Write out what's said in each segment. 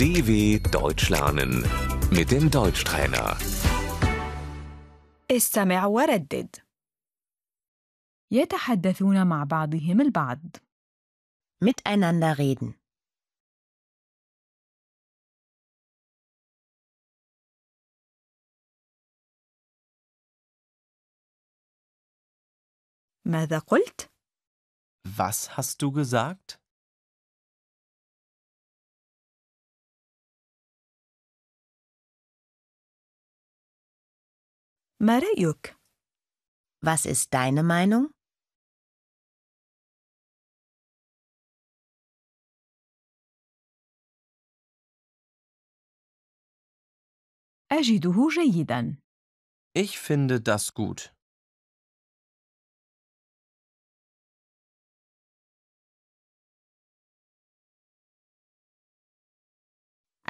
DW Deutsch lernen mit dem Deutschtrainer. استمع وردد يتحدثون مع بعضهم البعض Miteinander reden. ماذا قلت؟ Was hast du gesagt? ما رأيك؟ Was ist deine Meinung? أجده جيدا Ich finde das gut.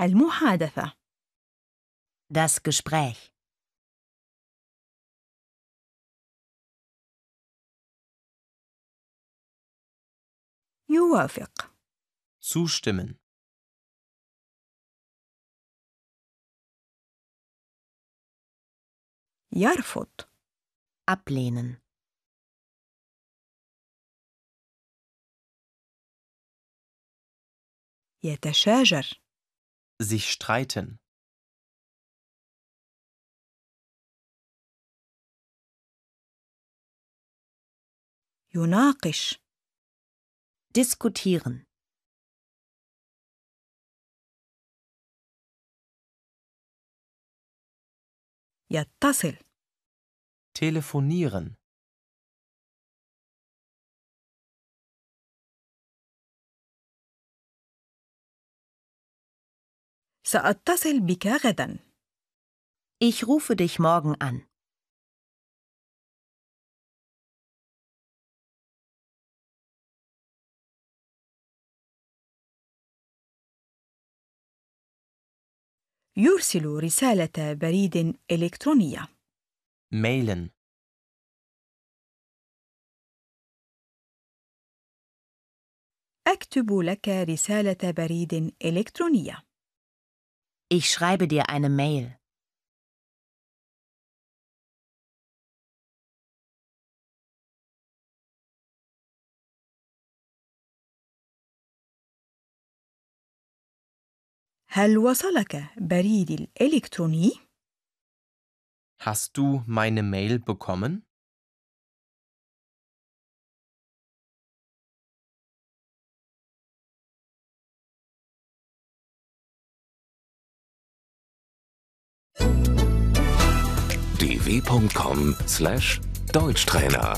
المحادثة Das Gespräch. يوافق Zustimmen. يرفض Ablehnen. يتشاجر Sich streiten. يناقش Diskutieren. يتصل Telefonieren. سأتصل بك غدا Ich rufe dich morgen an. يرسل رسالة بريد إلكترونية Mailen. أكتب لك رسالة بريد إلكترونية Ich schreibe dir eine Mail. هل وصلك بريدي الإلكتروني؟ Hast du meine Mail bekommen? dw.com/deutschtrainer